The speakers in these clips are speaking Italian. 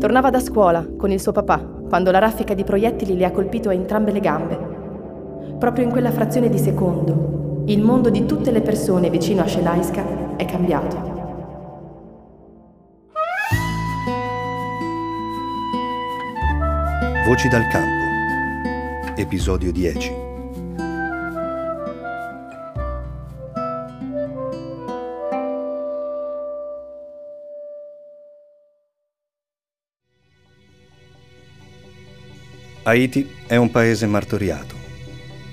Tornava da scuola con il suo papà quando la raffica di proiettili le ha colpito a entrambe le gambe. Proprio in quella frazione di secondo, il mondo di tutte le persone vicino a Shelaiska è cambiato. Voci dal campo. Episodio 10. Haiti è un paese martoriato.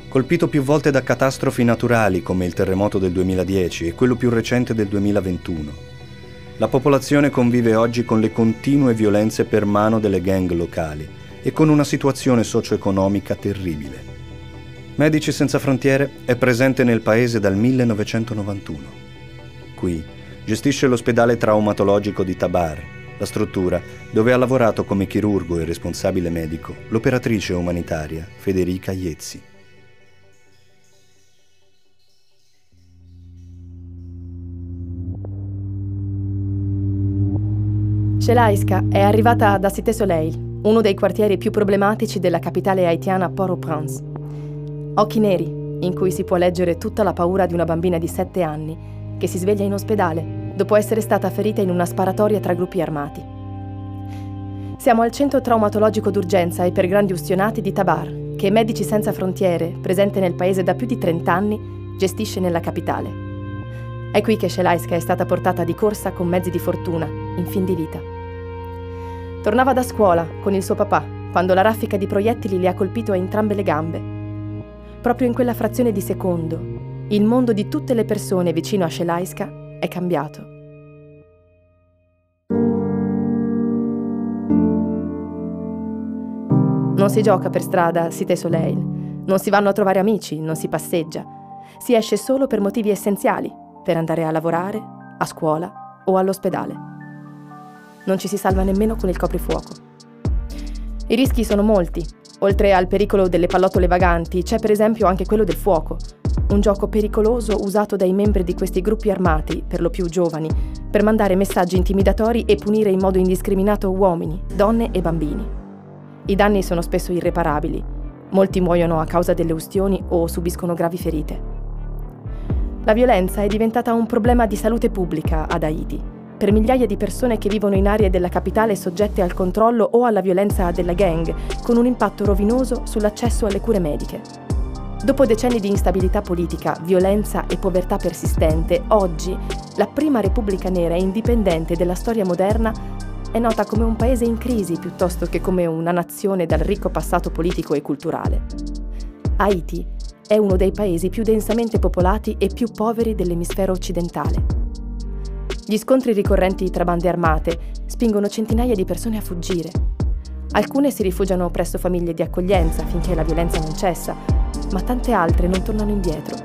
Colpito più volte da catastrofi naturali come il terremoto del 2010 e quello più recente del 2021, la popolazione convive oggi con le continue violenze per mano delle gang locali e con una situazione socio-economica terribile. Medici Senza Frontiere è presente nel paese dal 1991. Qui gestisce l'ospedale traumatologico di Tabar, la struttura dove ha lavorato come chirurgo e responsabile medico l'operatrice umanitaria Federica Iezzi. Shelaiska è arrivata da Cité Soleil, uno dei quartieri più problematici della capitale haitiana Port-au-Prince. Occhi neri, in cui si può leggere tutta la paura di una bambina di 7 anni che si sveglia in ospedale dopo essere stata ferita in una sparatoria tra gruppi armati. Siamo al centro traumatologico d'urgenza e per grandi ustionati di Tabar, che Medici Senza Frontiere, presente nel paese da più di 30 anni, gestisce nella capitale. È qui che Shelaiska è stata portata di corsa con mezzi di fortuna, in fin di vita. Tornava da scuola con il suo papà, quando la raffica di proiettili le ha colpito a entrambe le gambe. Proprio in quella frazione di secondo, il mondo di tutte le persone vicino a Shelaiska è cambiato. Non si gioca per strada a Cité Soleil, non si vanno a trovare amici, non si passeggia. Si esce solo per motivi essenziali, per andare a lavorare, a scuola o all'ospedale. Non ci si salva nemmeno con il coprifuoco. I rischi sono molti. Oltre al pericolo delle pallottole vaganti, c'è per esempio anche quello del fuoco, un gioco pericoloso usato dai membri di questi gruppi armati, per lo più giovani, per mandare messaggi intimidatori e punire in modo indiscriminato uomini, donne e bambini. I danni sono spesso irreparabili. Molti muoiono a causa delle ustioni o subiscono gravi ferite. La violenza è diventata un problema di salute pubblica ad Haiti, per migliaia di persone che vivono in aree della capitale soggette al controllo o alla violenza della gang, con un impatto rovinoso sull'accesso alle cure mediche. Dopo decenni di instabilità politica, violenza e povertà persistente, oggi la prima Repubblica Nera indipendente della storia moderna è nota come un paese in crisi piuttosto che come una nazione dal ricco passato politico e culturale. Haiti è uno dei paesi più densamente popolati e più poveri dell'emisfero occidentale. Gli scontri ricorrenti tra bande armate spingono centinaia di persone a fuggire. Alcune si rifugiano presso famiglie di accoglienza finché la violenza non cessa, ma tante altre non tornano indietro.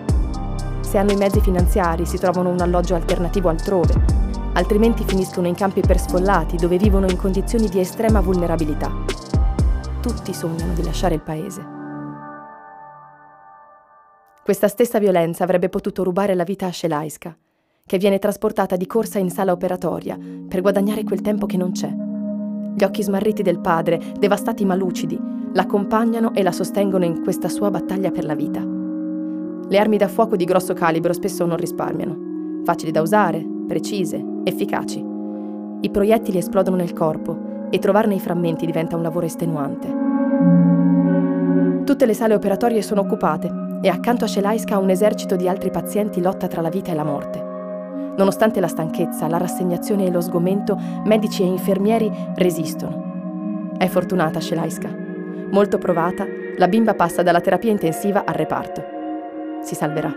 Se hanno i mezzi finanziari si trovano un alloggio alternativo altrove, altrimenti finiscono in campi per sfollati dove vivono in condizioni di estrema vulnerabilità. Tutti sognano di lasciare il paese. Questa stessa violenza avrebbe potuto rubare la vita a Shelaiska, che viene trasportata di corsa in sala operatoria per guadagnare quel tempo che non c'è. Gli occhi smarriti del padre, devastati ma lucidi, l'accompagnano e la sostengono in questa sua battaglia per la vita. Le armi da fuoco di grosso calibro spesso non risparmiano, facili da usare, precise, efficaci. I proiettili esplodono nel corpo e trovarne i frammenti diventa un lavoro estenuante. Tutte le sale operatorie sono occupate e accanto a Shelaiska un esercito di altri pazienti lotta tra la vita e la morte. Nonostante la stanchezza, la rassegnazione e lo sgomento, medici e infermieri resistono. È fortunata Shelaiska. Molto provata, la bimba passa dalla terapia intensiva al reparto. Si salverà.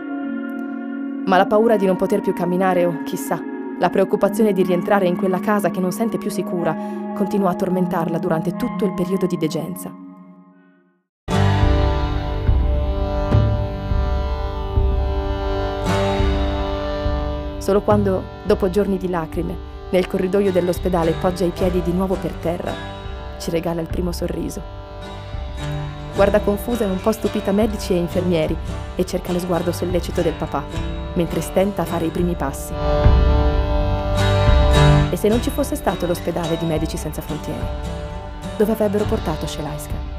Ma la paura di non poter più camminare o, chissà, la preoccupazione di rientrare in quella casa che non sente più sicura continua a tormentarla durante tutto il periodo di degenza. Solo quando, dopo giorni di lacrime, nel corridoio dell'ospedale poggia i piedi di nuovo per terra, ci regala il primo sorriso guarda confusa e un po' stupita medici e infermieri e cerca lo sguardo sollecito del papà, mentre stenta a fare i primi passi. E se non ci fosse stato l'ospedale di Medici Senza Frontiere? Dove avrebbero portato Shelaiska?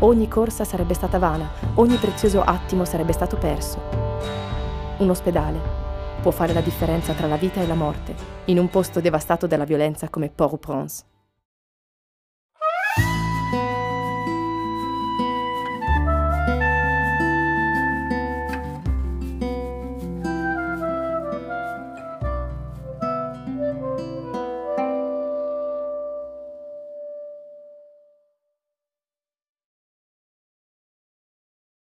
Ogni corsa sarebbe stata vana, ogni prezioso attimo sarebbe stato perso. Un ospedale può fare la differenza tra la vita e la morte in un posto devastato dalla violenza come Port-au-Prince.